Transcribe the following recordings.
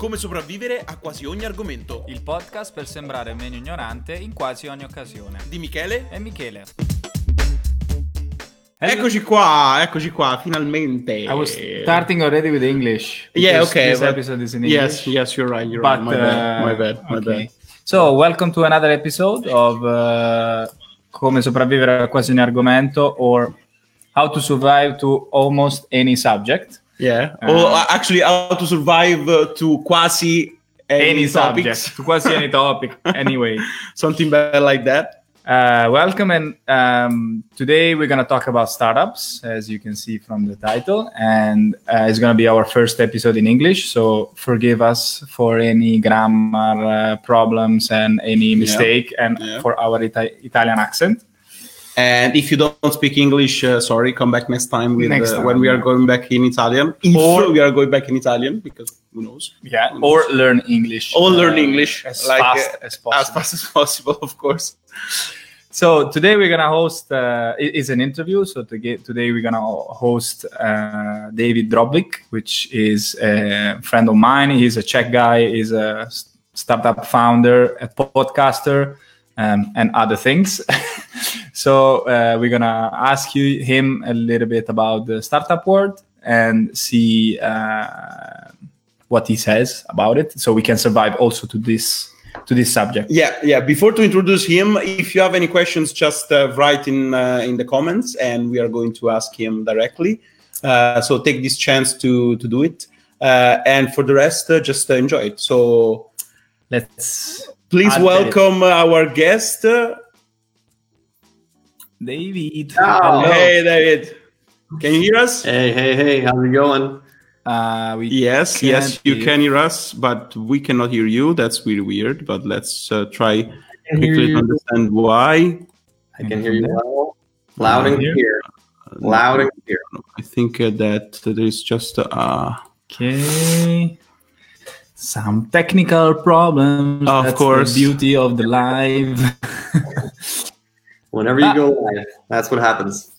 Come sopravvivere a quasi ogni argomento. Il podcast per sembrare meno ignorante in quasi ogni occasione. Di Michele e Michele. Eccoci qua, eccoci qua, finalmente. I was starting already with English. Yeah, okay. This episode is in English. Yes, yes, you're right. You're but, right. My bad. My uh, bad. My okay. bad. So, welcome to another episode of uh, Come sopravvivere a quasi ogni argomento or How to survive to almost any subject. Yeah. Uh, or actually, how to survive uh, to quasi any, Any topics. subject, to quasi any topic. Anyway, Something bad like that. uh, welcome, and um, today we're gonna talk about startups, as you can see from the title, and uh, it's gonna be our first episode in English. So forgive us for any grammar uh, problems and any mistake, and Yeah. for our Ita- Italian accent. And if you don't speak English, uh, sorry, come back next time with Next uh, time, when we are going back in Italian. If Or- we are going back in Italian, because who knows? Yeah, or learn English. Or learn uh, English as like, fast uh, as possible. As fast as possible, of course. So today we're gonna host. Uh, it- it's an interview. So to get, today we're gonna host uh, David Droblik, which is a friend of mine. He's a Czech guy. He's a startup founder, a podcaster, um, and other things. so uh, we're gonna ask you him a little bit about the startup world and see uh, what he says about it, so we can survive also to this to this subject. Yeah, yeah. Before to introduce him, if you have any questions, just uh, write in uh, in the comments, and we are going to ask him directly. Uh, so take this chance to to do it, uh, and for the rest, uh, just uh, enjoy it. So Let's please Add welcome our guest. Uh, David. Ciao. Hello. Hey, David. Can you hear us? Hey, hey, hey, how's it going? Uh, we Yes, yes, you hear. can hear us, but we cannot hear you. That's really weird. But let's uh, try quickly to understand why. I can hear you well. Loud and clear. Loud and clear. I think uh, that there is just uh, Okay. Some technical problems. Of That's course. The beauty of the live. Whenever you go live, that's what happens.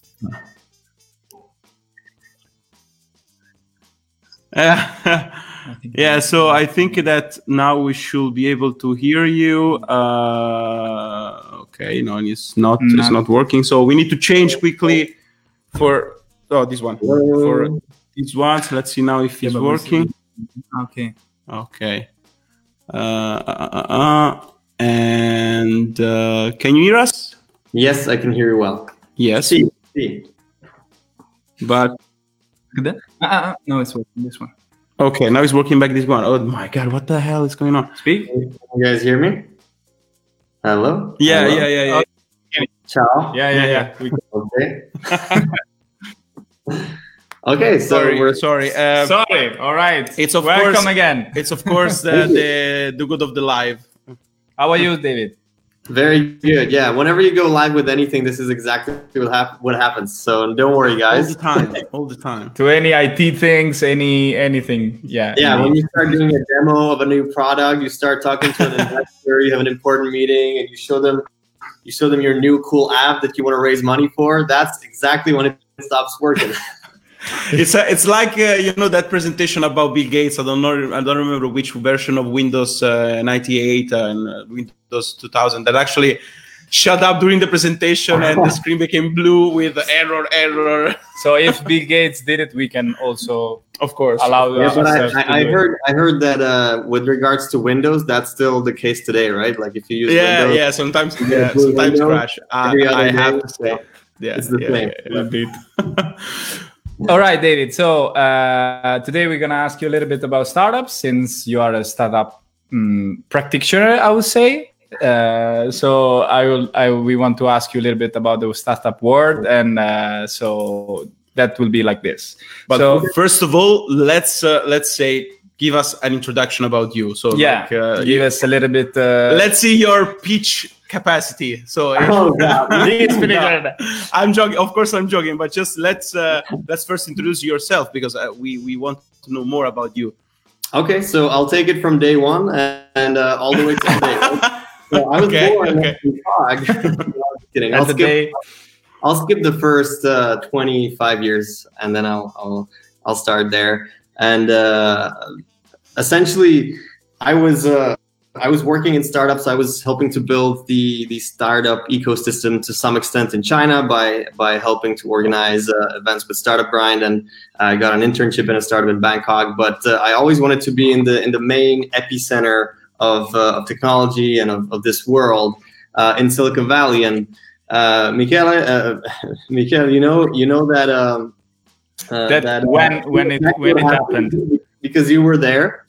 yeah, so I think that now we should be able to hear you. Uh, okay, no, it's not it's Not- not working. So we need to change quickly for oh this one for these ones. Let's see now if it's but we working. okay. Okay. Uh, uh, uh, uh, and uh, can you hear us? Yes, I can hear you well. Yes, See, see. but Look at. Uh, uh, uh, no, it's working. This one. okay, now it's working back this one. Oh my god, what the hell is going on? Speak. You guys hear me? Hello? Yeah, Hello? yeah, yeah, yeah. Ciao. Yeah, yeah, yeah. We- Okay. okay, so sorry, we're sorry. Uh, Sorry. All right. It's of welcome course- again. it's of course the, the the good of the live. How are you, David? very good. Yeah, whenever you go live with anything, this is exactly what, hap- what happens. So don't worry, guys. All the time, all the time. To any IT things, any anything. Yeah. Yeah, any- when you start doing a demo of a new product, you start talking to an investor, you have an important meeting, and you show them you show them your new cool app that you want to raise money for. That's exactly when it stops working. It's a, it's like uh, you know that presentation about Bill Gates. I don't know. I don't remember which version of Windows uh, 98 and uh, Windows 2000 that actually shut up during the presentation and the screen became blue with error, error. So if Bill Gates did it, we can also Of course. allow yeah, but I, I, I it. heard I heard that uh, with regards to Windows, that's still the case today, right? Like if you use Yeah, Windows, yeah. Sometimes, yeah, sometimes window crash. I, I have to say, yeah, it's the yeah, same. yeah, yeah. All right, David. So uh, today we're gonna ask you a little bit about startups, since you are a startup mm, practitioner, I would say. Uh, so I will. I we want to ask you a little bit about the startup world, and uh, so that will be like this. But so first of all, let's uh, let's say give us an introduction about you. So yeah, like, uh, give us a little bit. Uh, let's see your pitch capacity. So Oh, God. Please, please. No, I'm joking. Of course, I'm joking. But just let's uh, let's first introduce yourself because uh, we we want to know more about you. Okay, so I'll take it from day one and, uh, all the way to today. So I was Okay, born okay. in Prague. No, kidding i'll skip, day. I'll skip the first uh, 25 years and then I'll, I'll I'll start there. And uh, essentially, I was uh, I was working in startups. I was helping to build the the startup ecosystem to some extent in China by by helping to organize uh, events with Startup Grind, and I got an internship in a startup in Bangkok. But uh, I always wanted to be in the in the main epicenter of, uh, of technology and of, of this world uh, in Silicon Valley. And uh, Michele, uh, Michele, you know you know that. Um, that, that when when it when it happened because you were there.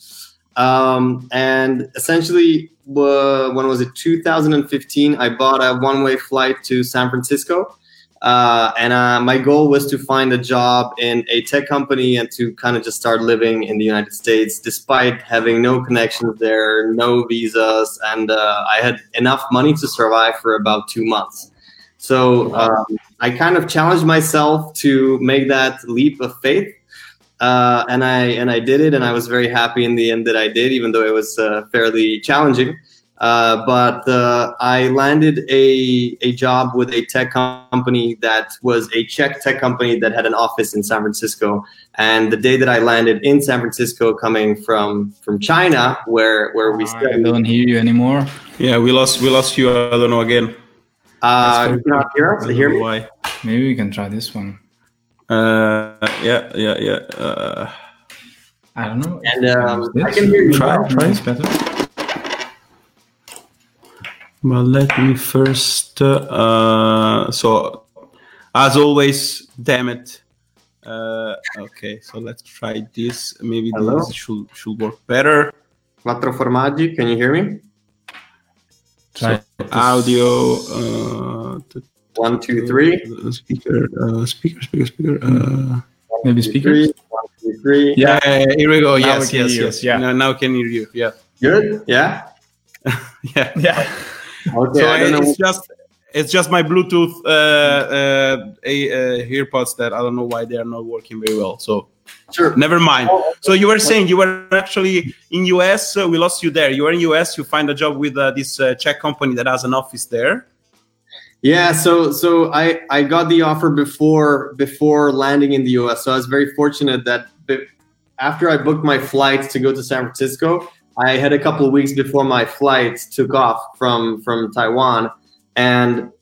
Um, and essentially, uh, when was it? 2015. I bought a one-way flight to San Francisco, uh, and uh, my goal was to find a job in a tech company and to kind of just start living in the United States, despite having no connections there, no visas, and uh, I had enough money to survive for about two months. So um, I kind of challenged myself to make that leap of faith uh, and I and I did it, and I was very happy in the end that I did, even though it was uh, fairly challenging. Uh, but uh, I landed a a job with a tech company that was a Czech tech company that had an office in San Francisco. And the day that I landed in San Francisco, coming from from China, where where we I don't hear you anymore. Yeah, we lost we lost you. I don't know again. Uh, you cannot hear us. Hear me? Why? Maybe we can try this one. Uh, yeah, yeah, yeah. Uh, I don't know. And um, I can hear you. Try, now. try this better. well, let me first. Uh, so, as always, damn it. Uh, okay, so let's try this. Maybe Hello? this should should work better. Quattro formaggi. Can you hear me? Try Audio. Uh, t- One, two, three. uh, speaker. Uh, speaker. Speaker. Speaker. Uh, maybe Two, speakers. three. One, two, three. yeah. here we go. Now yes. we can Yes. Yes. Yeah. Now, now can hear you. Yeah. Good. Yeah. Yeah. Yeah. Okay. so I don't know. it's just it's just my Bluetooth uh, uh, a, uh, earpods that I don't know why they are not working very well. So Sure. never mind. So you were saying you were actually in US. Uh, we lost you there. You were in US. You find a job with uh, this uh, Czech company that has an office there. Yeah, so so I I got the offer before before landing in the US. So I was very fortunate that after I booked my flight to go to San Francisco, I had a couple of weeks before my flight took off from from Taiwan, and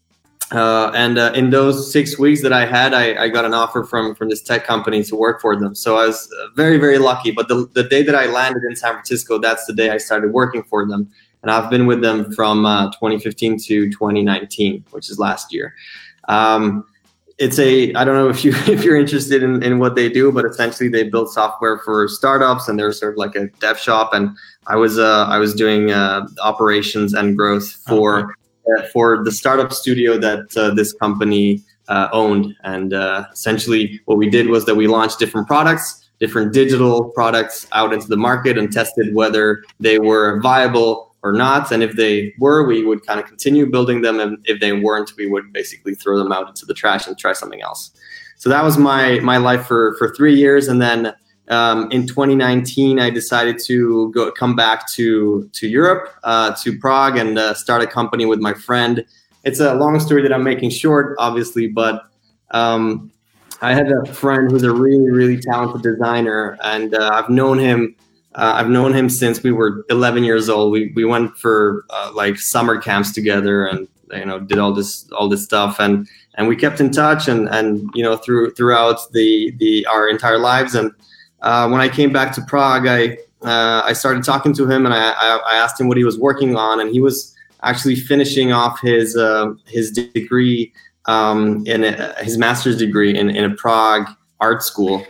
uh, and uh, in those six weeks that I had, I, I got an offer from from this tech company to work for them. So I was uh, very very lucky. But the the day that I landed in San Francisco, that's the day I started working for them and I've been with them from uh, 2015 to 2019, which is last year. Um, it's a I don't know if you if you're interested in, in what they do, but essentially they build software for startups, and they're sort of like a dev shop. And I was uh, I was doing uh, operations and growth for uh, for the startup studio that uh, this company uh, owned. And uh, essentially, what we did was that we launched different products, different digital products out into the market, and tested whether they were viable or not. And if they were, we would kind of continue building them. And if they weren't, we would basically throw them out into the trash and try something else. So that was my my life for for three years. And then um, in 2019, I decided to go come back to to Europe, uh, to Prague, and uh, start a company with my friend. It's a long story that I'm making short, obviously, but um, I had a friend who's a really really talented designer, and uh, I've known him uh, I've known him since we were 11 years old. We we went for uh, like summer camps together, and you know did all this all this stuff, and and we kept in touch, and and you know through throughout the the our entire lives. And uh, when I came back to Prague, I uh, I started talking to him, and I, I I asked him what he was working on, and he was actually finishing off his uh, his degree um, in a, his master's degree in in a Prague art school.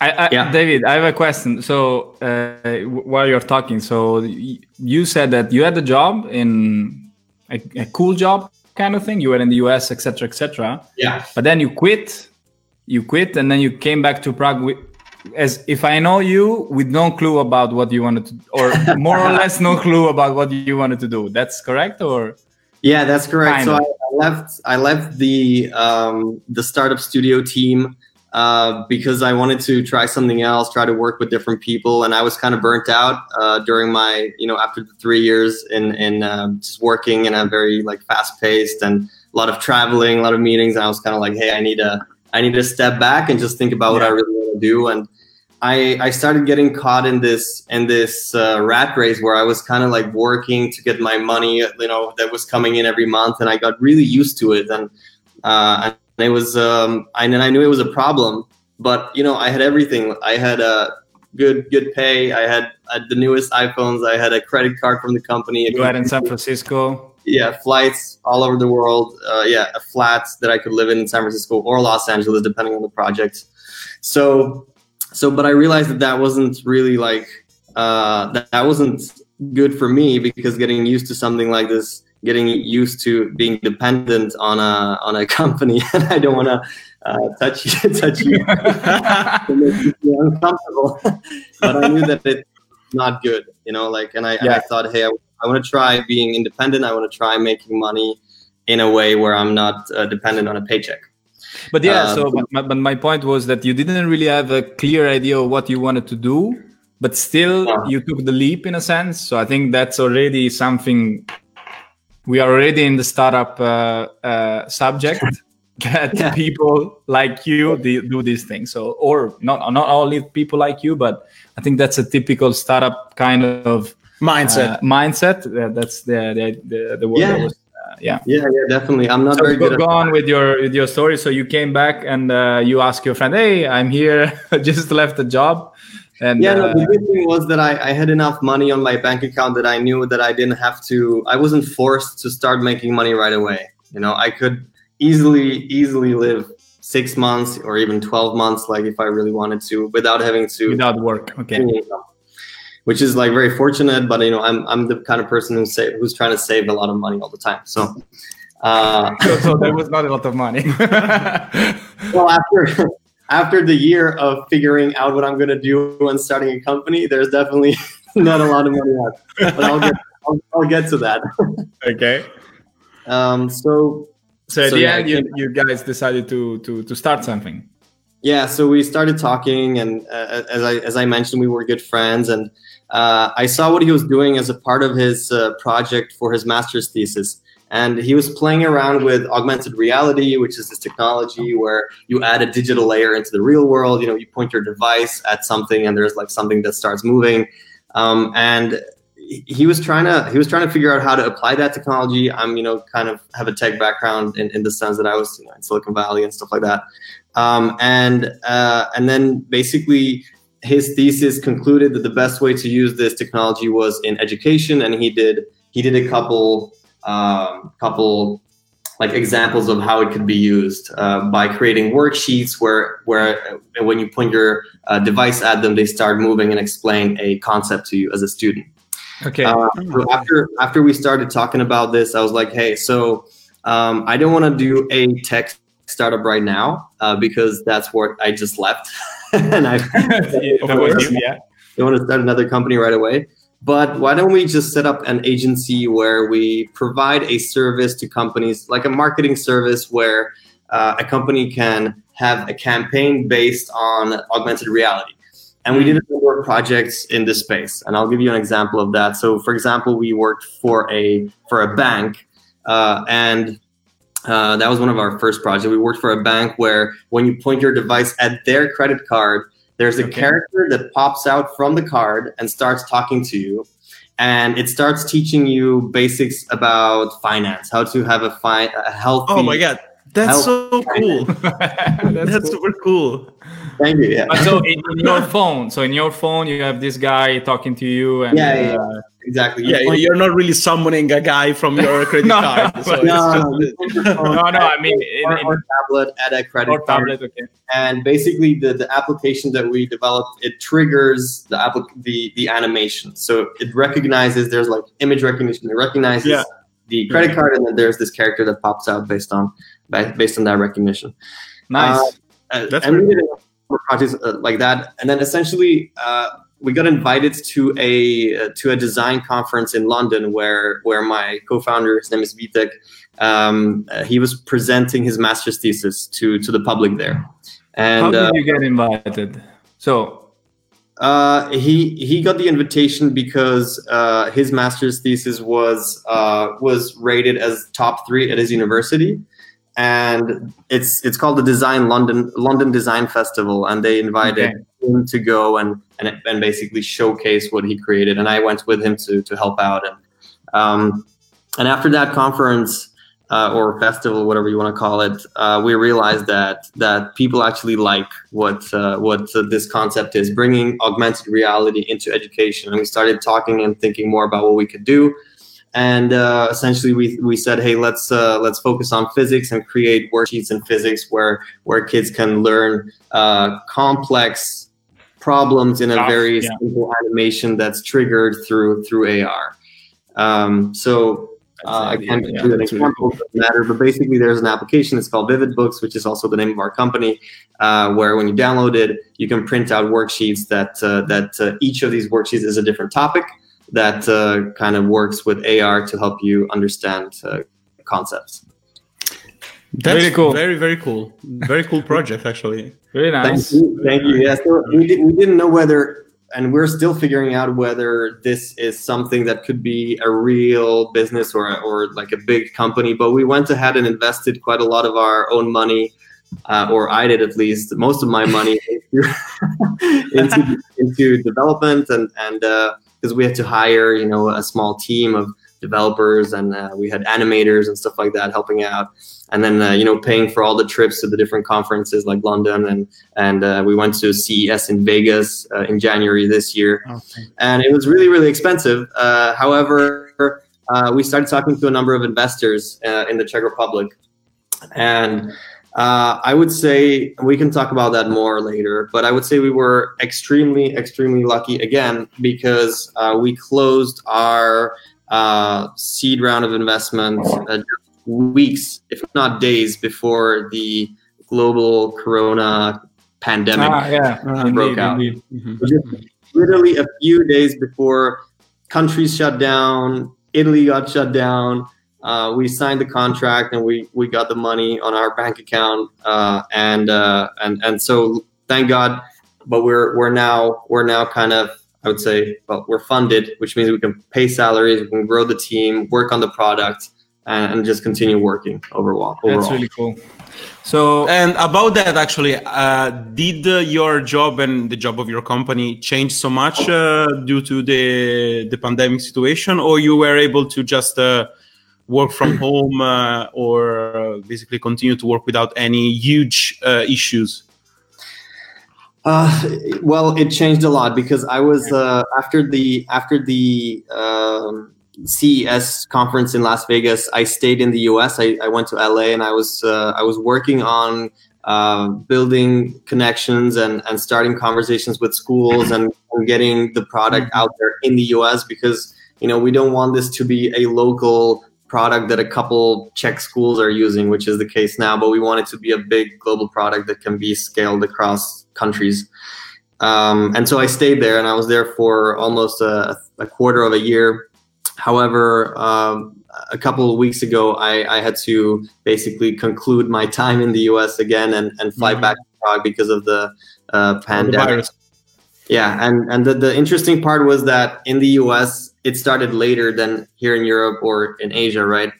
I, I, Yeah. David, I have a question. So uh, while you're talking, so you said that you had a job in a, a cool job kind of thing. You were in the US, etc., etc. Yeah. But then you quit. You quit, and then you came back to Prague. With, as if I know you, with no clue about what you wanted to, or more or less no clue about what you wanted to do. That's correct, or Yeah, that's correct. Kind so of. I, I left. I left the um, the startup studio team uh, because I wanted to try something else, try to work with different people, and I was kind of burnt out uh, during my, you know, after the three years in in uh, just working in a very like fast paced and a lot of traveling, a lot of meetings, and I was kind of like, hey, I need a I need to step back and just think about what I really want to do. And. I I started getting caught in this in this uh, rat race where I was kind of like working to get my money, you know, that was coming in every month, and I got really used to it, and uh, and it was um, and I knew it was a problem, but you know, I had everything. I had a good good pay. I had, uh, the newest iPhones. I had a credit card from the company. You had in San Francisco. Yeah, flights all over the world. Uh, yeah, a flat that I could live in in San Francisco or Los Angeles, depending on the project. So so but i realized that that wasn't really like uh, that, that wasn't good for me because getting used to something like this getting used to being dependent on a on a company and i don't want to uh, touch you touch you. Uncomfortable. But i knew that it's not good you know like and i, yeah. I thought hey i, I want to try being independent. I want to try making money in a way where i'm not uh, dependent on a paycheck. But yeah, um, so but, but my point was that you didn't really have a clear idea of what you wanted to do, but still uh, you took the leap in a sense. So I think that's already something we are already in the startup uh, uh, subject. that yeah. people like you do these things. So, or not not only people like you, but I think that's a typical startup kind of mindset. Uh, mindset. that's the the the, the word yeah. Was yeah yeah yeah definitely i'm not so very go, go on with your with your story so you came back and uh, you asked your friend hey i'm here just left the job and yeah, no, the uh, good thing was that I, I had enough money on my bank account that I knew that I didn't have to. I wasn't forced to start making money right away. You know, I could easily easily live six months or even twelve months, like if I really wanted to, without having to without work. Okay which is like very fortunate. But you know, I'm I'm the kind of person who's say, who's trying to save a lot of money all the time. So. Uh, so, so there was not a lot of money. well, after after the year of figuring out what I'm going to do and starting a company, there's definitely not a lot of money left. But I'll get I'll, I'll get to that. okay. Um. So. So at so the yeah, end, you, you guys decided to to to start something. Yeah. So we started talking, and uh, as I as I mentioned, we were good friends, and uh, I saw what he was doing as a part of his uh, project for his master's thesis. And he was playing around with augmented reality, which is this technology where you add a digital layer into the real world. You know, you point your device at something, and there's like something that starts moving. Um, and he was trying to he was trying to figure out how to apply that technology. I'm you know kind of have a tech background in, in the sense that I was you know, in Silicon Valley and stuff like that. Um, and uh, and then basically his thesis concluded that the best way to use this technology was in education, and he did he did a couple um, couple like examples of how it could be used uh, by creating worksheets where where uh, when you point your uh, device at them, they start moving and explain a concept to you as a student. Okay. Uh, so after after we started talking about this, I was like, hey, so um, I don't want to do a tech startup right now uh, because that's what I just left. and I yeah. They want to start another company right away. But why don't we just set up an agency where we provide a service to companies, like a marketing service where uh, a company can have a campaign based on augmented reality. And we did a number of projects in this space, and I'll give you an example of that. So, for example, we worked for a for a bank, uh, and uh, that was one of our first projects. We worked for a bank where when you point your device at their credit card, there's a okay. character that pops out from the card and starts talking to you. And it starts teaching you basics about finance, how to have a, fi- a healthy. Oh my God. That's so cool. That's, That's super cool. Thank you. Yeah. so in, in, your phone, so in your phone, you have this guy talking to you, and yeah, yeah, uh, exactly. Yeah, you're, you're not really summoning a guy from your credit no, card. So no, no, no, no, I mean, in, in, or tablet at a credit or card. tablet, okay. And basically, the, the application that we developed it triggers the applic- the the animation. So it recognizes there's like image recognition. It recognizes. Yeah. The credit card, and then there's this character that pops out based on based on that recognition. Nice. Uh, That's and we did projects uh, like that, and then essentially uh, we got invited to a to a design conference in London where where my co-founder, his name is Vitek, um, uh, he was presenting his master's thesis to to the public there. And how did uh, you get invited? So. Uh, he he got the invitation because uh, his master's thesis was uh, was rated as top three at his university, and it's it's called the Design London London Design Festival, and they invited okay. him to go and, and and basically showcase what he created, and I went with him to to help out, and um, and after that conference. Uh, or festival, whatever you want to call it, uh, we realized that that people actually like what uh, what this concept is, bringing augmented reality into education. And we started talking and thinking more about what we could do and uh, essentially we, we said hey let's uh, let's focus on physics and create worksheets in physics where where kids can learn uh, complex problems in a very yeah. simple animation that's triggered through through ar um, so uh, I can't yeah, do an example, really matter, but basically there's an application. It's called Vivid Books, which is also the name of our company. Uh, where when you download it, you can print out worksheets that uh, that uh, each of these worksheets is a different topic, that uh, kind of works with AR to help you understand uh, concepts. That's really cool. Very, very cool. Very cool project, actually. Very nice. Thank you. Thank you. Yeah, so we, did, we didn't know whether, and we're still figuring out whether this is something that could be a real business or, or like a big company. But we went ahead and invested quite a lot of our own money, uh, or I did at least, most of my money into, into, into development and, and, uh, because we had to hire you know a small team of developers and uh, we had animators and stuff like that helping out. And then uh, you know paying for all the trips to the different conferences like london and and uh, we went to ces in vegas uh, in january this year. Okay. and it was really really expensive. Uh, however uh, we started talking to a number of investors in the czech republic. And uh, I would say we can talk about that more later, but I would say we were extremely, extremely lucky again because uh, we closed our uh, seed round of investment uh, weeks, if not days, before the global corona pandemic ah, yeah. broke indeed, out. Indeed. Mm-hmm. Literally a few days before countries shut down, Italy got shut down uh, we signed the contract and we we got the money on our bank account uh, and uh, and and so thank God. But we're we're now we're now kind of I would say well we're funded, which means we can pay salaries, we can grow the team, work on the product, and, and just continue working overall. overall. That's really cool. So and about that actually, uh, did your job and the job of your company change so much uh, due to the the pandemic situation, or you were able to just uh, work from home uh, or basically continue to work without any huge uh, issues? Uh, well, it changed a lot because I was uh, after the after the um, CES conference in Las Vegas. I stayed in the U.S. I, I went to LA and I was uh, I was working on uh, building connections and, and starting conversations with schools and, and getting the product mm-hmm. out there in the U.S. because you know we don't want this to be a local product that a couple Czech schools are using, which is the case now, but we want it to be a big global product that can be scaled across countries. Um, and so I stayed there and I was there for almost a, a quarter of a year. However, um, a couple of weeks ago, I, I, had to basically conclude my time in the US again and, and fly mm-hmm. back to Prague because of the uh, pandemic. The yeah, and, and the, the interesting part was that in the US, it started later than here in Europe or in Asia, right?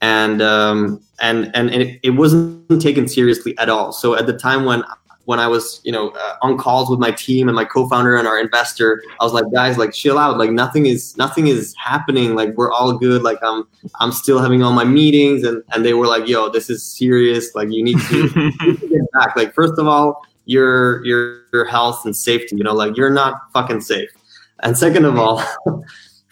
And um, and and, and it, it, wasn't taken seriously at all. So at the time when when I was you know uh, on calls with my team and my co-founder and our investor, I was like, guys, like chill out. Like nothing is nothing is happening. Like we're all good. Like I'm I'm still having all my meetings, and and they were like, yo, this is serious. Like you need to, you need to get back. Like first of all, your your your health and safety. You know, like you're not fucking safe. And second of all,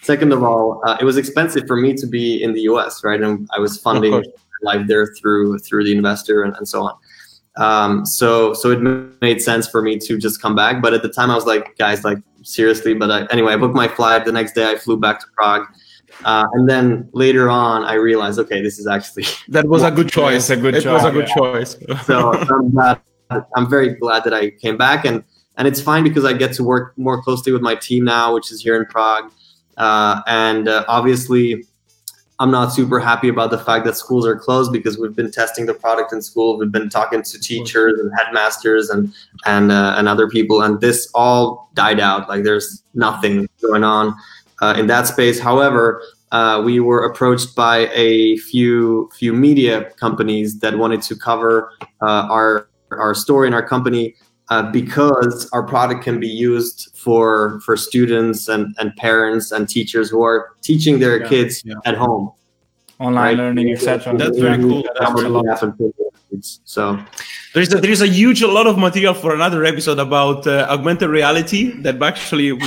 Second of all, uh, it was expensive for me to be in the US, right? And I was funding life there through through the investor and, and so on. Um, so so it made sense for me to just come back. But at the time, I was like, guys, like seriously. But I, anyway, I booked my flight. The next day, I flew back to Prague. Uh, and then later on, I realized, okay, this is actually that was a good choice. A good. It choice. was a good yeah. choice. so I'm, glad, I'm very glad that I came back, and and it's fine because I get to work more closely with my team now, which is here in Prague. Uh, and uh, obviously, I'm not super happy about the fact that schools are closed because we've been testing the product in school. We've been talking to teachers and headmasters and and uh, and other people, and this all died out. Like there's nothing going on uh, in that space. However, uh, we were approached by a few few media companies that wanted to cover uh, our our story and our company uh, because our product can be used for for students and, and parents and teachers who are teaching their Yeah, kids yeah. at home. Online right? learning, etc. That's very cool. That's a lot. So There's a, there's a huge a lot of material for another episode about uh, augmented reality that actually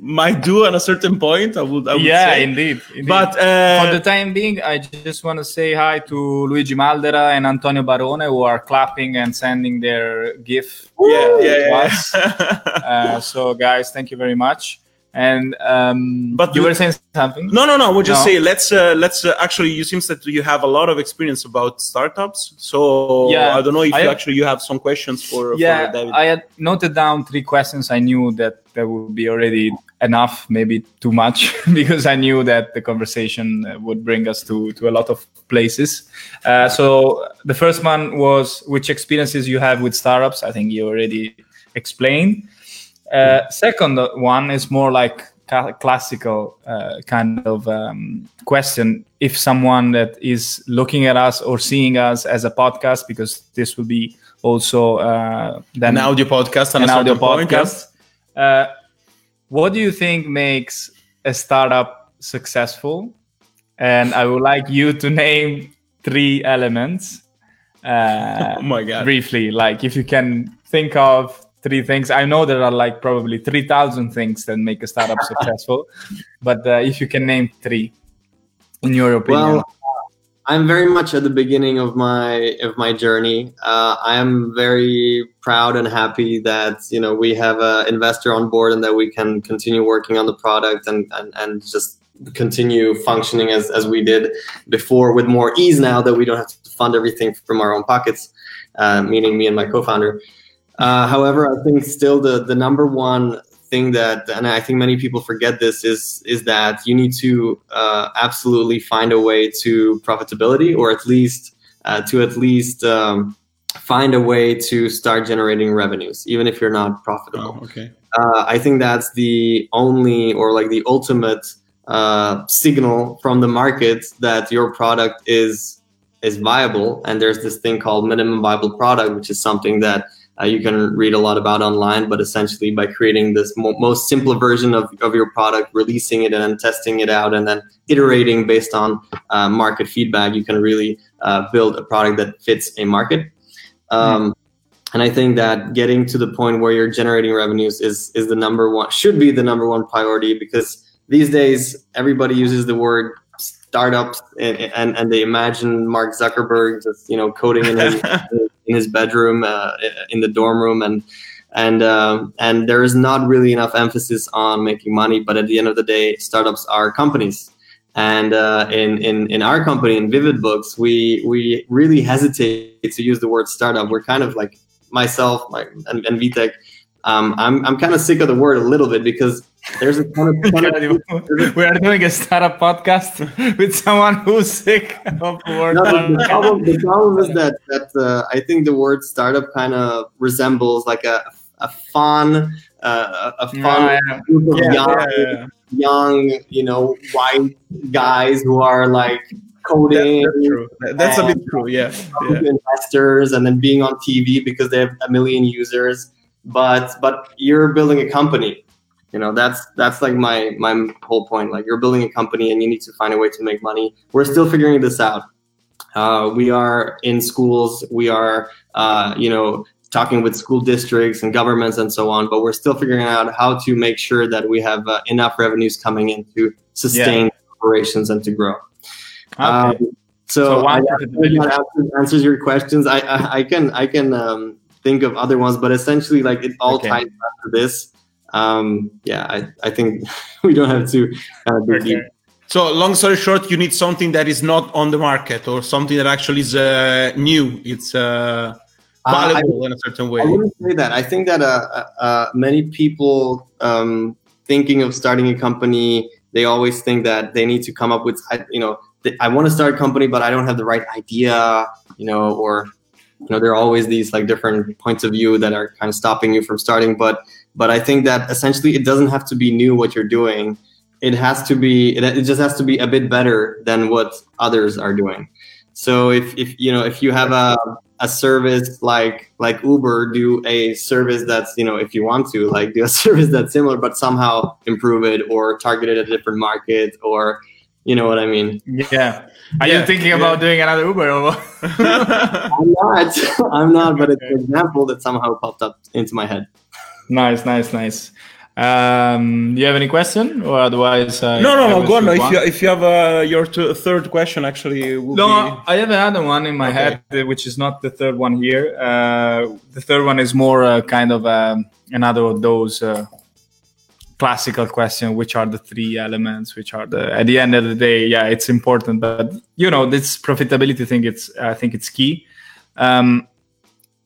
might do at a certain point. I would, I would Yeah, say. indeed. indeed. But uh, for the time being, I just want to say hi to Luigi Maldera and Antonio Barone who are clapping and sending their GIF. yeah, yeah, to yeah. us. Uh, so, guys, thank you very much. And um, But you the- were saying something? No, no, no. We'll just No? say let's uh, let's uh, actually. You seems that you have a lot of experience about startups. So Yeah, I don't know if I you actually you have some questions for yeah, for David. I had noted down three questions. I knew that there would be already enough, maybe too much, because I knew that the conversation uh, would bring us to to a lot of places. Uh, so the first one was which experiences you have with startups. I think you already explained. Uh, second one is more like ca- classical uh, kind of um, question. If someone that is looking at us or seeing us as a podcast, because this will be also uh, then an audio podcast and an audio podcast. point, yeah. What do you think makes a startup successful? And I would like you to name three elements uh, Oh my god. briefly. Like if you can think of three things. I know there are like probably 3,000 things that make a startup successful, but uh, if you can name three, in your opinion. Well, I'm very much at the beginning of my of my journey. Uh, I am very proud and happy that you know we have an investor on board and that we can continue working on the product and and, and just continue functioning as, as we did before with more ease now that we don't have to fund everything from our own pockets, uh, meaning me and my co-founder. Uh, however, I think still the the number one thing that, and I think many people forget this, is is that you need to uh, absolutely find a way to profitability, or at least uh, to at least um, find a way to start generating revenues, even if you're not profitable. Oh, okay. Uh, I think that's the only, or like the ultimate uh, signal from the market that your product is is viable. And there's this thing called minimum viable product, which is something that uh, you can read a lot about online, but essentially by creating this mo- most simple version of, of your product, releasing it and then testing it out and then iterating based on uh, market feedback, you can really uh, build a product that fits a market. Um, And I think that getting to the point where you're generating revenues is is the number one should be the number one priority because these days everybody uses the word startups and, and, and they imagine Mark Zuckerberg just you know coding in his in his bedroom uh, in the dorm room. And and um, and there is not really enough emphasis on making money but at the end of the day startups are companies. And uh, in, in in our company in vivid books we we really hesitate to use the word startup. We're kind of like myself like and, and Vitek um, I'm, I'm kind of sick of the word a little bit because there's a ton of, ton of we are doing a startup podcast with someone who's sick of the word. no, the, the problem, the problem is that that uh, I think the word startup kind of resembles like a a fun uh, a fun Yeah, group of Yeah, young, yeah, young you know white guys who are like coding that's true. That- That's a bit true. Yeah. yeah. investors and then being on TV because they have a million users but but you're building a company. You know that's that's like my my whole point. Like you're building a company and you need to find a way to make money. We're still figuring this out. Uh, we are in schools. We are uh, you know talking with school districts and governments and so on but we're still figuring out how to make sure that we have uh, enough revenues coming in to sustain operations and to grow. Okay. um, so, So I, I answers, answers your questions. I, I, I can I can um, think of other ones, but essentially, like it all Okay. ties back to this. Um, yeah, I, I think we don't have to uh, dig. Okay. So, long story short, you need something that is not on the market or something that actually is uh, new. It's uh, Uh, I- valuable in a certain way. I wouldn't say that. I think that uh, uh, uh, many people um, thinking of starting a company, they always think that they need to come up with, you know, I want to start a company, but I don't have the right idea, you know, or you know, there are always these like different points of view that are kind of stopping you from starting. But but I think that essentially it doesn't have to be new what you're doing. it has to be it, it just has to be a bit better than what others are doing. So if if you know if you have a a service like like Uber do a service that's you know if you want to like do a service that's similar but somehow improve it or target it at a different market or you know what I mean. Yeah. Are Yeah, you thinking yeah. about doing another Uber or what? I'm not. I'm not. But it's an example that somehow popped up into my head. nice, nice, nice. Um, do you have any question or otherwise? I- no, no, no. Go on. shoot If you if you have uh, your t- third question, actually, No, be... I have another one in my Okay. head, uh, which is not the third one here. Uh, the third one is more uh, kind of um, another of those uh, classical question: which are the three elements? Which are the at the end of the day? Yeah, it's important, but you know, this profitability thing. It's I think it's key. Um,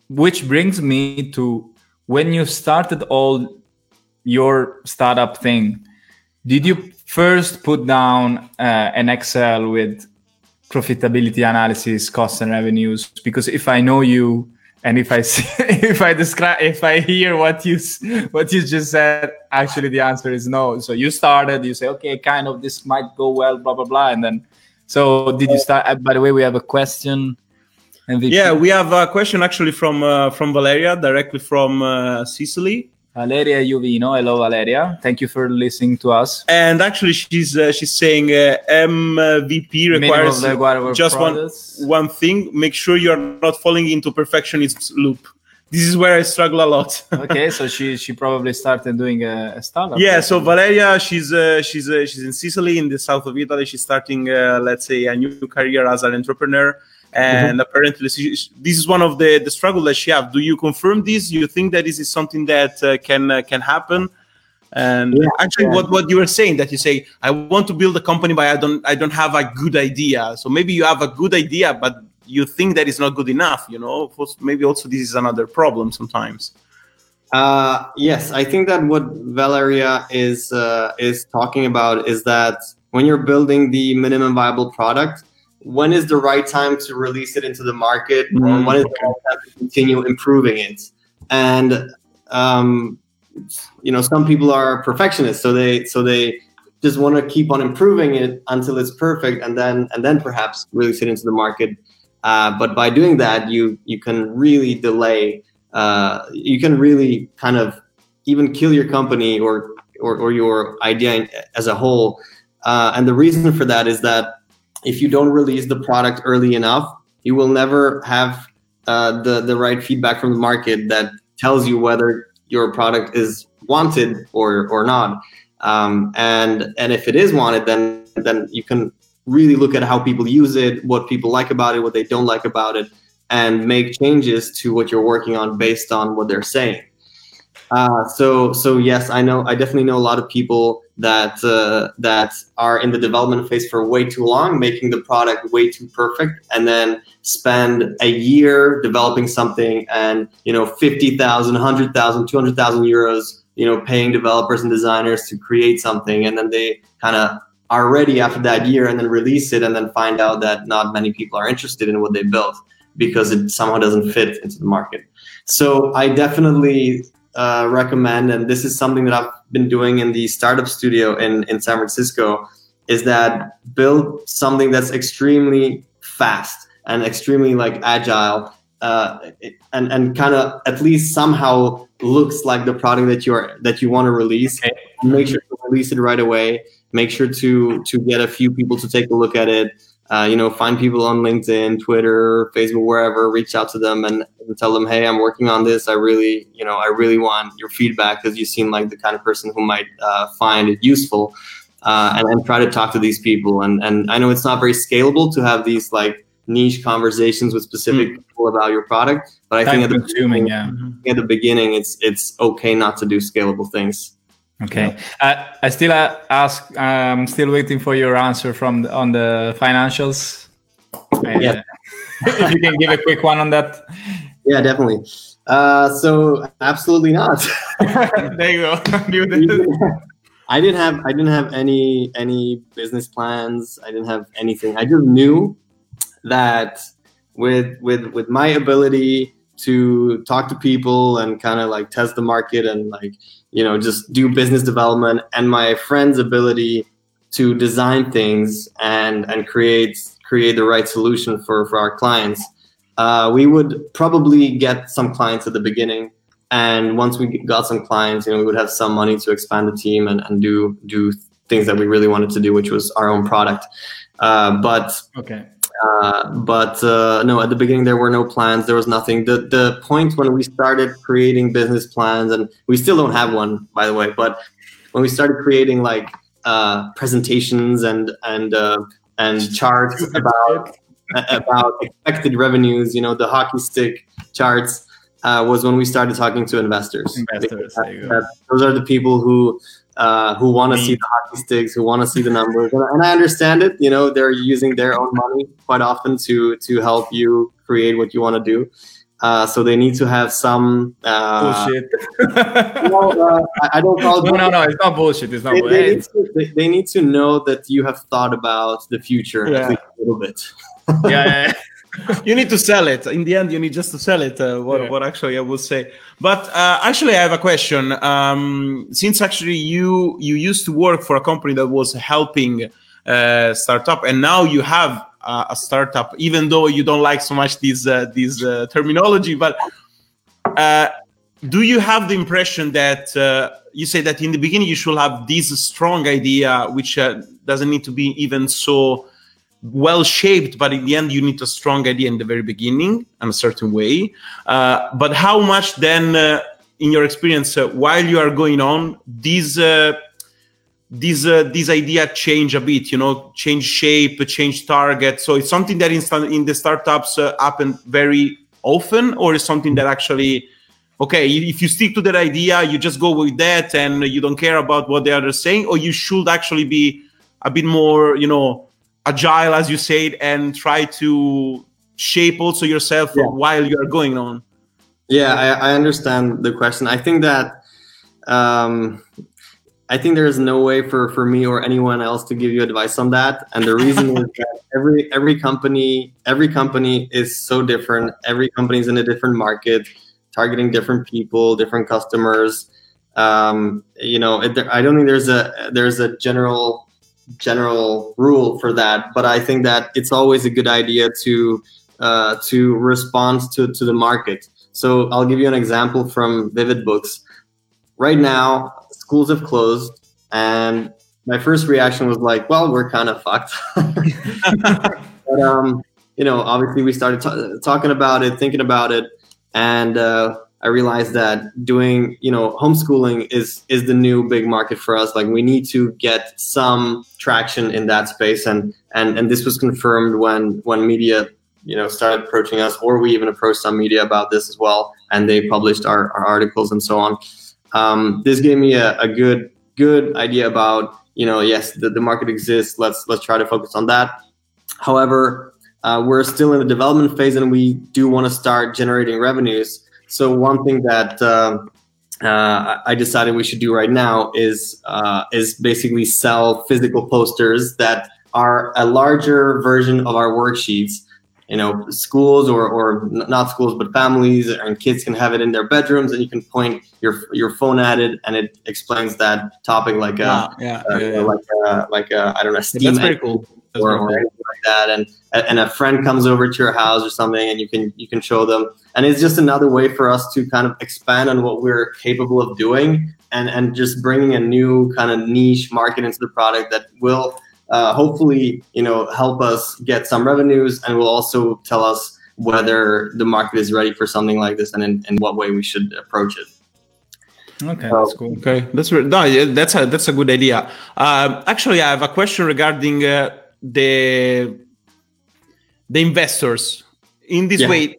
which brings me to when you started all your startup thing did you first put down uh, an excel with profitability analysis costs and revenues because if i know you and if i see, if i describe if i hear what you what you just said actually the answer is no so you started you say okay kind of this might go well blah blah blah and then so did you start uh, by the way we have a question MVP. Yeah, we have a question actually from uh, from Valeria, directly from uh, Sicily. Valeria Juvino. Hello, Valeria. Thank you for listening to us. And actually, she's uh, she's saying uh, MVP requires just one products. one thing: make sure you're not falling into perfectionist loop. This is where I struggle a lot. okay, so she she probably started doing a, a startup. yeah, so Valeria, she's uh, she's uh, she's in Sicily, in the south of Italy. She's starting, uh, let's say, a new career as an entrepreneur. And apparently, she, this is one of the the struggle that she have. Do you confirm this? You think that this is something that uh, can uh, can happen? And Yeah, actually, yeah. what what you were saying that you say, I want to build a company, but I don't I don't have a good idea. So maybe you have a good idea, but you think that it's not good enough. You know, maybe also this is another problem sometimes. Uh, yes, I think that what Valeria is uh, is talking about is that when you're building the minimum viable product, when is the right time to release it into the market, or Mm, when is the right time to continue improving it? And um, you know, some people are perfectionists, so they so they just want to keep on improving it until it's perfect, and then and then perhaps release it into the market. Uh, but by doing that, you you can really delay uh, you can really kind of even kill your company or or, or your idea as a whole. Uh, and the reason for that is that if you don't release the product early enough, you will never have uh, the the right feedback from the market that tells you whether your product is wanted or or not. Um, and and if it is wanted, then then you can really look at how people use it, what people like about it, what they don't like about it, and make changes to what you're working on based on what they're saying. Uh, so so yes, I know I definitely know a lot of people that uh, that are in the development phase for way too long, making the product way too perfect, and then spend a year developing something and you know 50,000, 100,000, 200,000 euros, you know, paying developers and designers to create something, and then they kind of are ready after that year and then release it and then find out that not many people are interested in what they built because it somehow doesn't fit into the market. So I definitely uh, recommend, and this is something that I've been doing in the startup studio in, in San Francisco, is that build something that's extremely fast and extremely like agile, uh, and and kind of at least somehow looks like the product that you are that you want to release. Okay. Make sure to release it right away. Make sure to to get a few people to take a look at it uh, you know, find people on LinkedIn, Twitter, Facebook, wherever, reach out to them and, and, tell them, hey, I'm working on this. I really, you know, I really want your feedback because you seem like the kind of person who might uh, find it useful. Uh, and, and try to talk to these people. And and I know it's not very scalable to have these like niche conversations with specific Mm. people about your product. But I think at the, yeah. at the beginning, it's it's okay not to do scalable things. Okay. Uh, I still uh, ask. I'm still waiting for your answer from the, on the financials. Uh, Yeah. if you can give a quick one on that. Yeah, definitely. Uh, so absolutely not. there you go. I didn't have I didn't have any any business plans. I didn't have anything. I just knew that with with with my ability to talk to people and kind of like test the market and like you know just do business development and my friend's ability to design things and and create create the right solution for for our clients. Uh, we would probably get some clients at the beginning. And once we got some clients you know we would have some money to expand the team and, and do do things that we really wanted to do which was our own product. Uh, but okay uh, but uh, no, at the beginning there were no plans. There was nothing. The the point when we started creating business plans, and we still don't have one, by the way. But when we started creating like uh, presentations and and uh, and charts about about expected revenues, you know, the hockey stick charts, uh, was when we started talking to investors. Investors, that, that, those are the people who uh, who want to see the hockey sticks, who want to see the numbers, and, I understand it. You know, they're using their own money quite often to to help you create what you want to do. Uh, so they need to have some uh, bullshit. no, uh, I don't call. No, no, no. It's not bullshit. It's not. They, they, need to, they, they, need to know that you have thought about the future yeah. a little bit. yeah, yeah, you need to sell it. In the end, you need just to sell it. Uh, what, yeah. what actually I would say. But uh, actually, I have a question. Um, since actually you you used to work for a company that was helping uh, startup, and now you have a startup, even though you don't like so much this uh, this uh, terminology, but. Uh, do you have the impression that you say that in the beginning you should have this strong idea, which doesn't need to be even so well shaped, but in the end, you need a strong idea in the very beginning in a certain way. Uh, but how much then, uh, in your experience, uh, while you are going on, these uh, these uh, these idea change a bit, you know, change shape, change target. So it's something that in, in the startups uh, happen very often, or is something that actually okay if you stick to that idea you just go with that and you don't care about what the others saying or you should actually be a bit more you know agile as you said and try to shape also yourself yeah. while you're going on. Yeah I, I, understand the question. I think that um, i think there is no way for for me or anyone else to give you advice on that. And the reason is that every every company every company is so different. Every company is in a different market targeting different people different customers. Um, you know it, i don't think there's a there's a general general rule for that, but I think that it's always a good idea to uh, to respond to, to the market. So I'll give you an example from Vivid Books. Right now, schools have closed, and my first reaction was like, "Well, we're kind of fucked." but um, you know, obviously, we started t- talking about it, thinking about it, and uh, I realized that doing, you know, homeschooling is is the new big market for us. Like we need to get some traction in that space, and and and this was confirmed when when media, you know, started approaching us, or we even approached some media about this as well, and they published our, our articles and so on. Um, this gave me a, a good good idea about, you know, yes, the, the market exists. Let's let's try to focus on that. However, uh, we're still in the development phase, and we do want to start generating revenues. So one thing that uh, uh, I decided we should do right now is uh, is basically sell physical posters that are a larger version of our worksheets. You know, schools or, or not schools, but families and kids can have it in their bedrooms, and you can point your your phone at it, and it explains that topic like a, yeah, yeah, yeah, yeah. like a, like a, I don't know, Steam That's very cool or, or anything like that and and a friend comes over to your house or something and you can you can show them and it's just another way for us to kind of expand on what we're capable of doing and and just bringing a new kind of niche market into the product that will uh, hopefully you know help us get some revenues and will also tell us whether the market is ready for something like this and in, in what way we should approach it Okay, that's cool. Okay, that's no, that's a that's a good idea. Uh, actually, I have a question regarding uh, the the investors in this yeah. way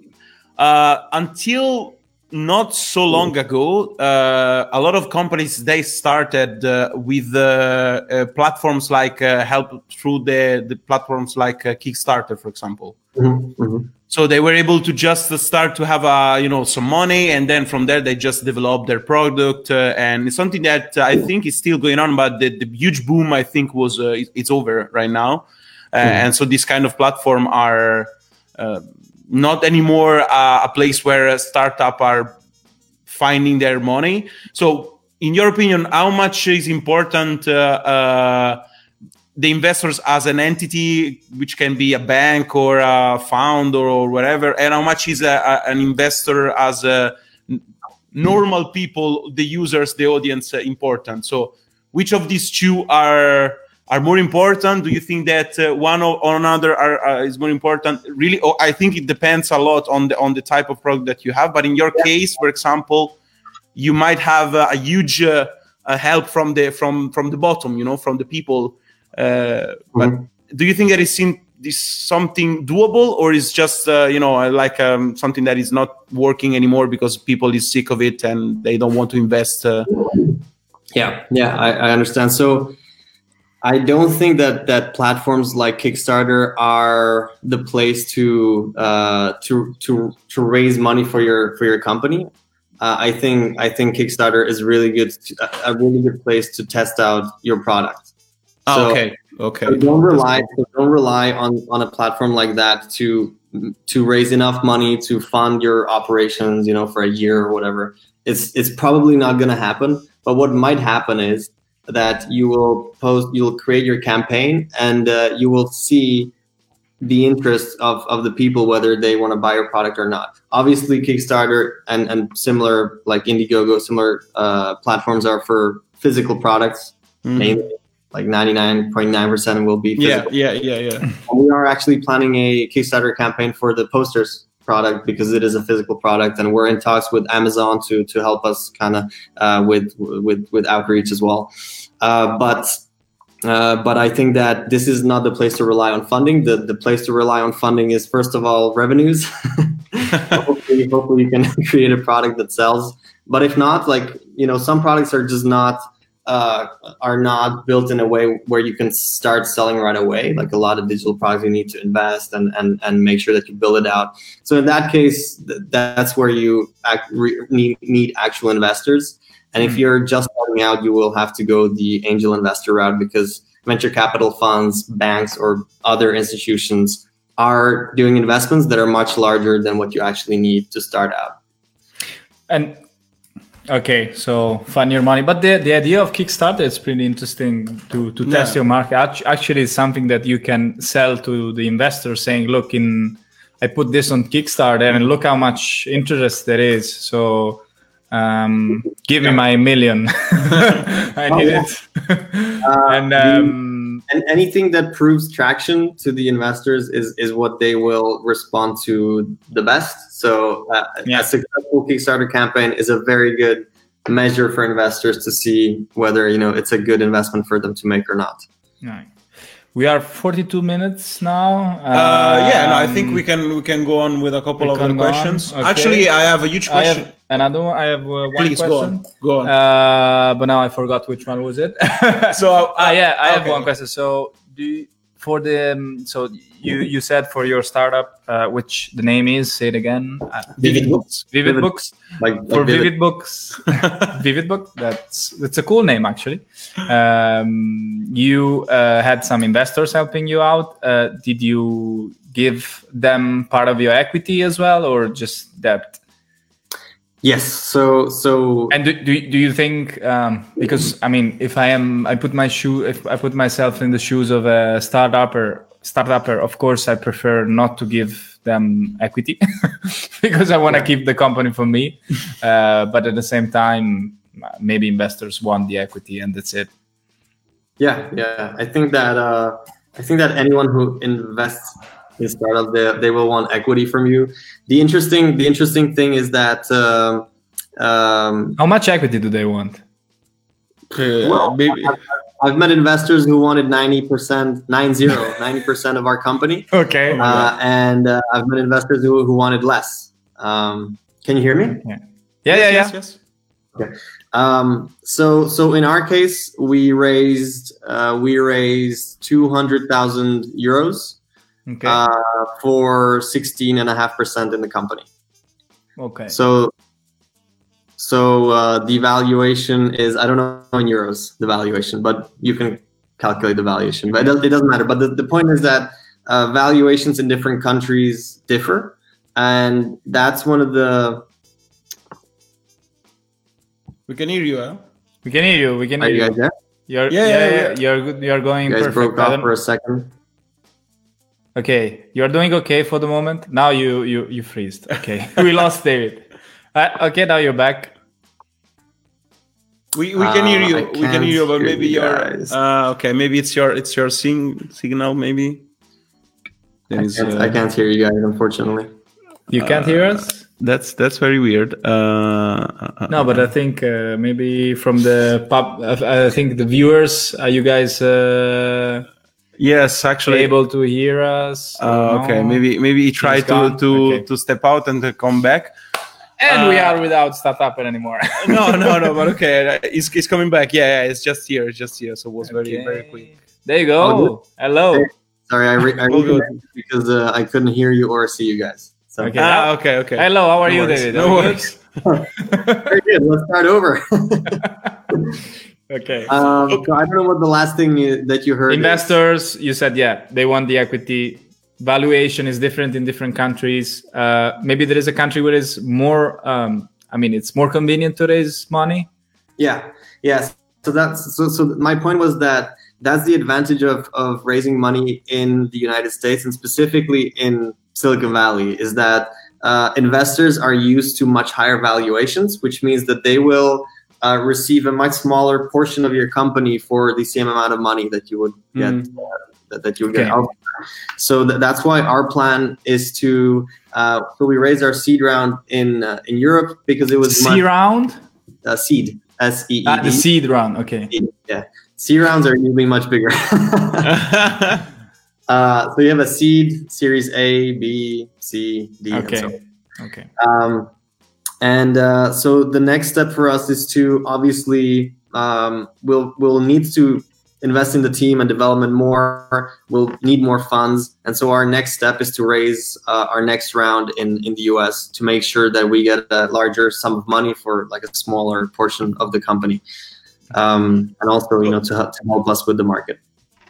uh, until not so long ago uh, a lot of companies they started uh, with uh, uh, platforms like uh, help through the, the platforms like kickstarter for example mm-hmm. Mm-hmm. So they were able to just start to have a you know some money and then from there they just developed their product uh, and it's something that uh, i think is still going on but the, the huge boom i think was it's over right now mm-hmm. and so this kind of platform are uh, not anymore uh, a place where a startup are finding their money. So in your opinion, how much is important? The investors as an entity, which can be a bank or a fund or, whatever, and how much is a, a, an investor as a normal people, the users, the audience, uh, important? So, which of these two are are more important? Do you think that uh, one or, or another are, uh, is more important? Really, oh, I think it depends a lot on the on the type of product that you have. But in your yeah. case, for example, you might have a, a huge uh, help from the from from the bottom, you know, from the people uh, but mm-hmm. do you think that is this something doable, or is just uh, you know like um, something that is not working anymore because people is sick of it and they don't want to invest? Uh? Yeah, yeah, I, I understand. So. I don't think that that platforms like Kickstarter are the place to uh, to to to raise money for your for your company. Uh, I think I think Kickstarter is really good to, a really good place to test out your product. Oh, so, okay. Okay. So don't rely. So don't rely on on a platform like that to to raise enough money to fund your operations. You know, for a year or whatever. It's it's probably not going to happen. But what might happen is that you will post, you'll create your campaign, and uh, you will see the interest of, of the people whether they want to buy your product or not. Obviously, Kickstarter and and similar like Indiegogo, similar uh, platforms are for physical products mm-hmm. mainly like 99.9% will be physical. yeah yeah yeah yeah we are actually planning a kickstarter campaign for the posters product because it is a physical product and we're in talks with amazon to to help us kind of uh, with with with outreach as well uh, but uh, but I think that this is not the place to rely on funding. The the place to rely on funding is first of all revenues. hopefully, hopefully you can create a product that sells. But if not, like you know, some products are just not uh, are not built in a way where you can start selling right away. Like a lot of digital products, you need to invest and and, and make sure that you build it out. So in that case, th- that's where you act, re- need need actual investors. And if hmm. you're just starting out, you will have to go the angel investor route because venture capital funds, banks, or other institutions are doing investments that are much larger than what you actually need to start out. And Okay, so fund your money, but the, the idea of Kickstarter is pretty interesting to to test yeah. your market. Actually, it's something that you can sell to the investor, saying, "Look, in I put this on Kickstarter, and look how much interest there is." So, um, give me my million. I need oh, it. uh, and um, and anything that proves traction to the investors is is what they will respond to the best. So uh, yeah. a successful Kickstarter campaign is a very good measure for investors to see whether you know it's a good investment for them to make or not. Right. We are 42 minutes now. Uh, yeah, no, I think we can we can go on with a couple of other questions. Okay. Actually, I have a huge question. another one. I have uh, one question. Please, question. Go on. Go on. Uh, but now I forgot which one was it. so, uh, yeah, I okay. have one question. So, do you, for the um, so you you said for your startup uh, which the name is say it again uh, vivid books vivid, vivid books like, like for vivid. vivid books vivid book that's that's a cool name actually um, you uh, had some investors helping you out uh, did you give them part of your equity as well or just debt Yes. So so. And do, do, do you think um, because I mean if I am I put my shoe if I put myself in the shoes of a startupper startupper of course I prefer not to give them equity because I want to keep the company for me, uh, but at the same time maybe investors want the equity and that's it. Yeah, yeah. I think that uh, I think that anyone who invests in startup they, they will want equity from you the interesting the interesting thing is that um, um, how much equity do they want uh, well, maybe I've, I've, met investors who wanted 90% 90 90% of our company okay uh, and uh, i've met investors who, who wanted less um, can you hear me yeah yeah yeah, yes, yes. okay um, so so in our case we raised uh, we raised 200000 euros okay. uh, for 16.5% in the company. Okay. So so uh, the valuation is I don't know in euros the valuation, but you can calculate the valuation. But it, does, it doesn't matter. But the, the point is that uh, valuations in different countries differ, and that's one of the. We can hear you. Huh? We can hear you. We can hear you you. guys there? You're, Yeah, yeah, yeah, yeah, yeah. You're good. You're going You guys perfect. broke I off for a second. Okay, you're doing okay for the moment. Now you you you freezed. Okay, we lost David. Uh, okay, now you're back. We, we can hear Uh, you. I We can hear you, but hear maybe you your guys. uh, okay. Maybe it's your it's your sing, signal. Maybe I can't, uh, I can't hear you guys, unfortunately. You can't hear us. That's that's very weird. Uh, uh, No, but I think uh, maybe from the pub. I I think the viewers. Are you guys uh, yes, actually. able to hear us? Uh, okay, No? maybe maybe he tried to to Okay. to step out and to come back. And we uh, are without startup anymore. no, no, no, but okay, it's, he's coming back. Yeah, yeah, it's just here, it's just here. So it was very Okay. very quick. There you go. Oh, Hello. Hey. Sorry, I, re- I All good. reconnected because uh, I couldn't hear you or see you guys. So Okay. Ah, okay, okay. Hello. How are No you, worries, David? No Are worries. very good. Let's start over. okay. um, so I don't know what the last thing you, that you heard. is. Investors, you said, yeah, they want the equity. Valuation is different in different countries. Uh, maybe there is a country where it's more. Um, I mean, it's more convenient to raise money. Yeah. Yes. So that's so. So my point was that that's the advantage of of raising money in the United States and specifically in Silicon Valley is that uh, investors are used to much higher valuations, which means that they will uh, receive a much smaller portion of your company for the same amount of money that you would get uh, that, that you would get. Out. So th- that's why our plan is to. Uh, so we raised our seed round in uh, in Europe because it was much, round, uh, seed S E E ah, the seed round. Okay. Yeah. seed rounds are usually much bigger. uh, so you have a seed, series A, B, C, D. and Okay. so Okay. um, and uh, so the next step for us is to obviously um, we'll we'll need to invest in the team and development more. We'll need more funds, and so our next step is to raise uh, our next round in in the U.S. to make sure that we get a larger sum of money for like a smaller portion of the company, um, and also you know to help, to help us with the market.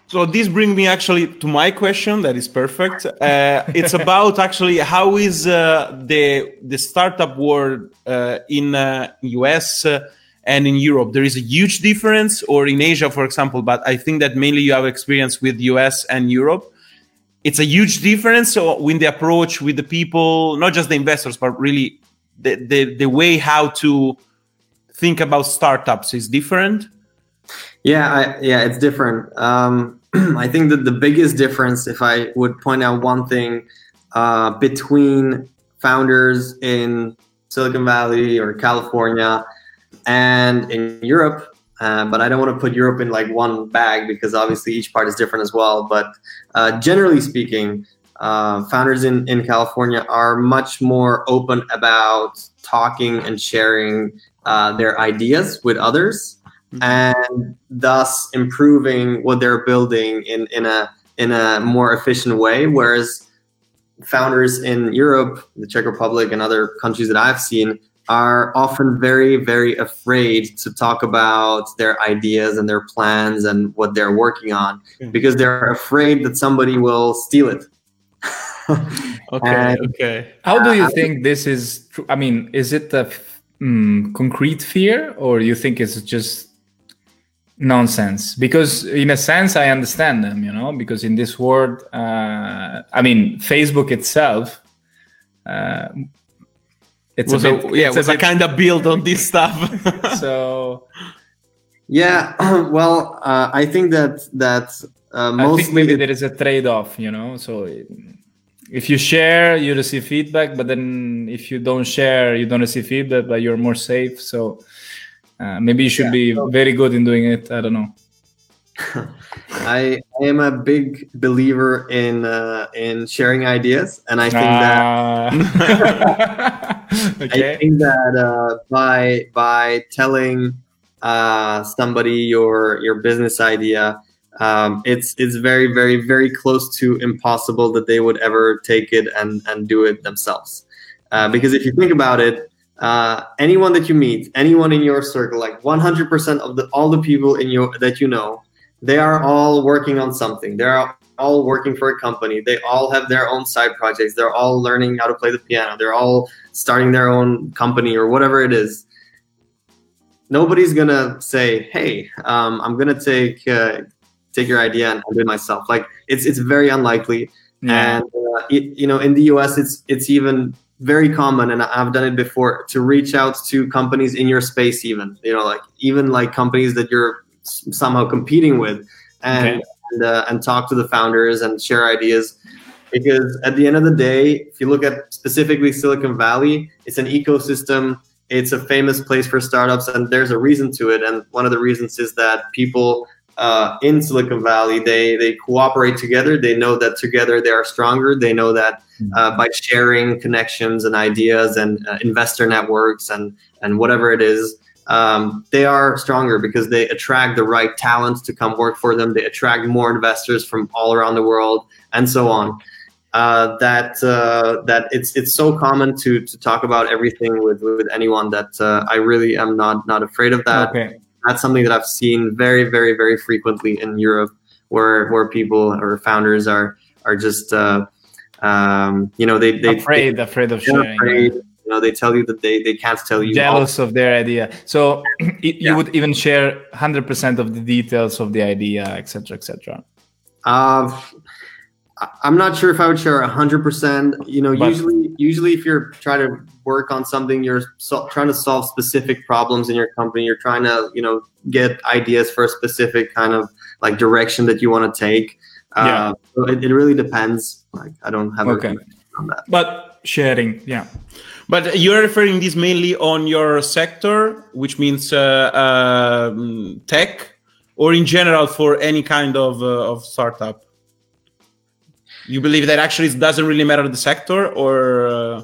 So this brings me actually to my question. That is perfect. Uh, it's about actually how is uh, the the startup world uh, in US uh, and in Europe. There is a huge difference, or in Asia, for example. But I think that mainly you have experience with US and Europe. It's a huge difference so the approach with the people, not just the investors, but really the the, the way how to think about startups is different. Yeah, I, yeah, it's different. Um, I think that the biggest difference, if I would point out one thing, uh, between founders in Silicon Valley or California and in Europe, uh, but I don't want to put Europe in like one bag because obviously each part is different as well. But uh, generally speaking, uh, founders in, in California are much more open about talking and sharing uh, their ideas with others and thus improving what they're building in, in a in a more efficient way. Whereas founders in Europe, the Czech Republic, and other countries that I've seen are often very, very afraid to talk about their ideas and their plans and what they're working on because they're afraid that somebody will steal it. Okay, And- okay. How do you think this is? True? I mean, is it a f- mm, concrete fear, or you think it's just nonsense? Because in a sense, I understand them. You know, because in this world, uh, I mean, Facebook itself. Uh, it's was a a, bit, yeah, it's was a a kind of build on this stuff. so Yeah, well, uh, I think that that uh, I mostly think maybe there is a trade-off, you know. So if you share, you receive feedback, but then if you don't share, you don't receive feedback, but you're more safe. So uh, maybe you should be very good in doing it. I don't know. I, I am a big believer in uh, in sharing ideas, and I think that Ah. I think that uh, by by telling uh, somebody your your business idea, um, it's it's very very very close to impossible that they would ever take it and and do it themselves. Uh, because if you think about it, uh, anyone that you meet, anyone in your circle, like 100% of the all the people in your that you know, they are all working on something. They're all working for a company. They all have their own side projects. They're all learning how to play the piano. They're all starting their own company or whatever it is. nobody's gonna say, "Hey, um, I'm gonna take uh, take your idea and do it myself." Like it's it's very unlikely. Yeah. And uh, it, you know, in the US, it's it's even very common, and I've done it before to reach out to companies in your space, even you know, like even like companies that you're somehow competing with, and Okay. and, uh, and talk to the founders and share ideas. Because at the end of the day, if you look at specifically Silicon Valley, it's an ecosystem. It's a famous place for startups, and there's a reason to it. And one of the reasons is that people uh, in Silicon Valley they they cooperate together. They know that together they are stronger. They know that uh, by sharing connections and ideas and uh, investor networks and and whatever it is, um, they are stronger because they attract the right talents to come work for them. They attract more investors from all around the world, and so on. Uh, that uh, that it's it's so common to to talk about everything with with anyone that uh, I really am not not afraid of that okay. that's something that I've seen very, very, very frequently in Europe, where where people or founders are are just uh, um, you know they they afraid, afraid of sharing. afraid, know they tell you that they they can't tell you Jealous of their idea. So y- you would even share 100% of the details of the idea, etc., etc. Uh, I'm not sure if I would share hundred percent. You know, But- usually, usually if you're trying to work on something, you're so, trying to solve specific problems in your company. You're trying to, you know, get ideas for a specific kind of like direction that you want to take. Uh, Yeah. so it, it really depends. Like, I don't have Okay. a on that. But sharing, yeah. But you're referring this mainly on your sector, which means uh, um, tech, or in general for any kind of uh, of startup. You believe that actually it doesn't really matter the sector, or uh,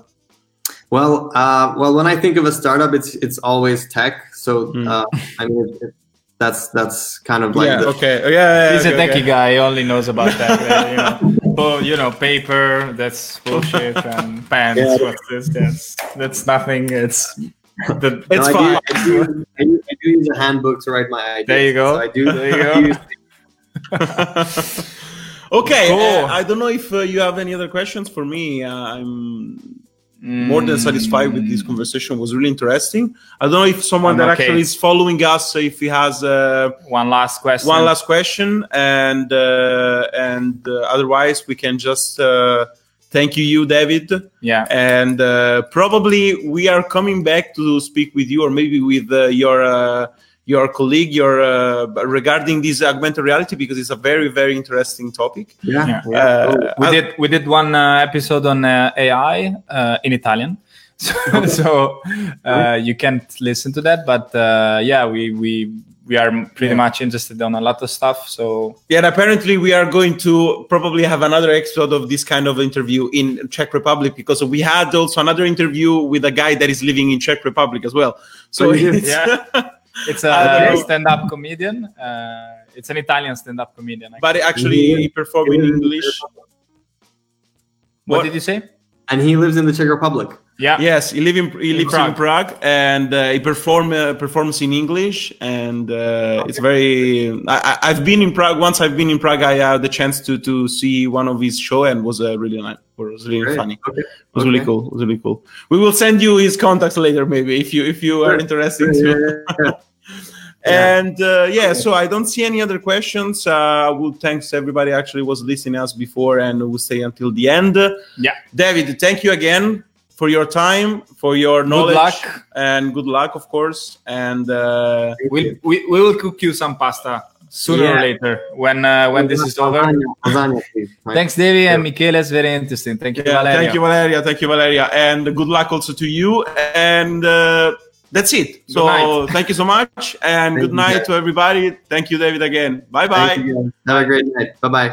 Well, uh, well, when I think of a startup, it's it's always tech. So Hmm. uh, I mean, it- that's that's kind of like yeah, the, okay, yeah, yeah, He's okay, a techie okay. guy. He only knows about that. you know, But, you know, paper. That's bullshit. and pens. Yeah. What's this? That's that's nothing. It's the, It's I fine. Do, I, do, I, do, I do use a handbook to write my ideas. There you go. So I do. There you go. okay, Cool. uh, I don't know if uh, you have any other questions for me. Uh, I'm more than satisfied with this conversation. It was really interesting. I don't know if someone I'm that okay. actually is following us, if he has uh, One last question. one last question, and uh, and uh, otherwise we can just uh, thank you, you David, Yeah. and uh, probably we are coming back to speak with you, or maybe with uh, your. Your colleague, your uh, regarding this augmented reality because it's a very, very interesting topic. Yeah. Yeah. yeah. Uh, we I- did we did one uh, episode on uh, AI uh, in Italian, so, so uh, you can't listen to that. But uh, yeah, we we we are pretty Yeah. much interested on a lot of stuff. So Yeah, and apparently we are going to probably have another episode of this kind of interview in Czech Republic because we had also another interview with a guy that is living in Czech Republic as well. So Oh, it's, Yeah. it's a stand-up comedian. Uh, it's an Italian stand-up comedian. but actually he performed in English. what, what- did you say? And he lives in the Czech Republic. Yeah. Yes, he live in he lives in Prague. And uh, he perform uh, performs in English and uh, it's very. I, I- I've been in Prague once. I've been in Prague. I had the chance to to see one of his show and was uh, really nice. Was really Great. funny. Okay. It was really cool. It was really cool. We will send you his contacts later, maybe if you if you are Sure. interested. Yeah, yeah, yeah. And uh, yeah, so I don't see any other questions. Uh, well, thanks everybody actually was listening us before, and we'll stay until the end. Yeah. David, thank you again for your time, for your knowledge, luck. and good luck, of course. And uh, We'll, we we will cook you some pasta sooner or later when uh, when this is over. Lasagna, lasagna, please. My- Thanks, Davey and Michele. It's very interesting. Thank you, yeah, Valeria. thank you, Valeria. Thank you, Valeria, and good luck also to you. And uh, that's it. So thank you so much, and Thank good night guys. to everybody. Thank you, David, again. Bye bye. Thank you. guys. Have a great night. Bye bye.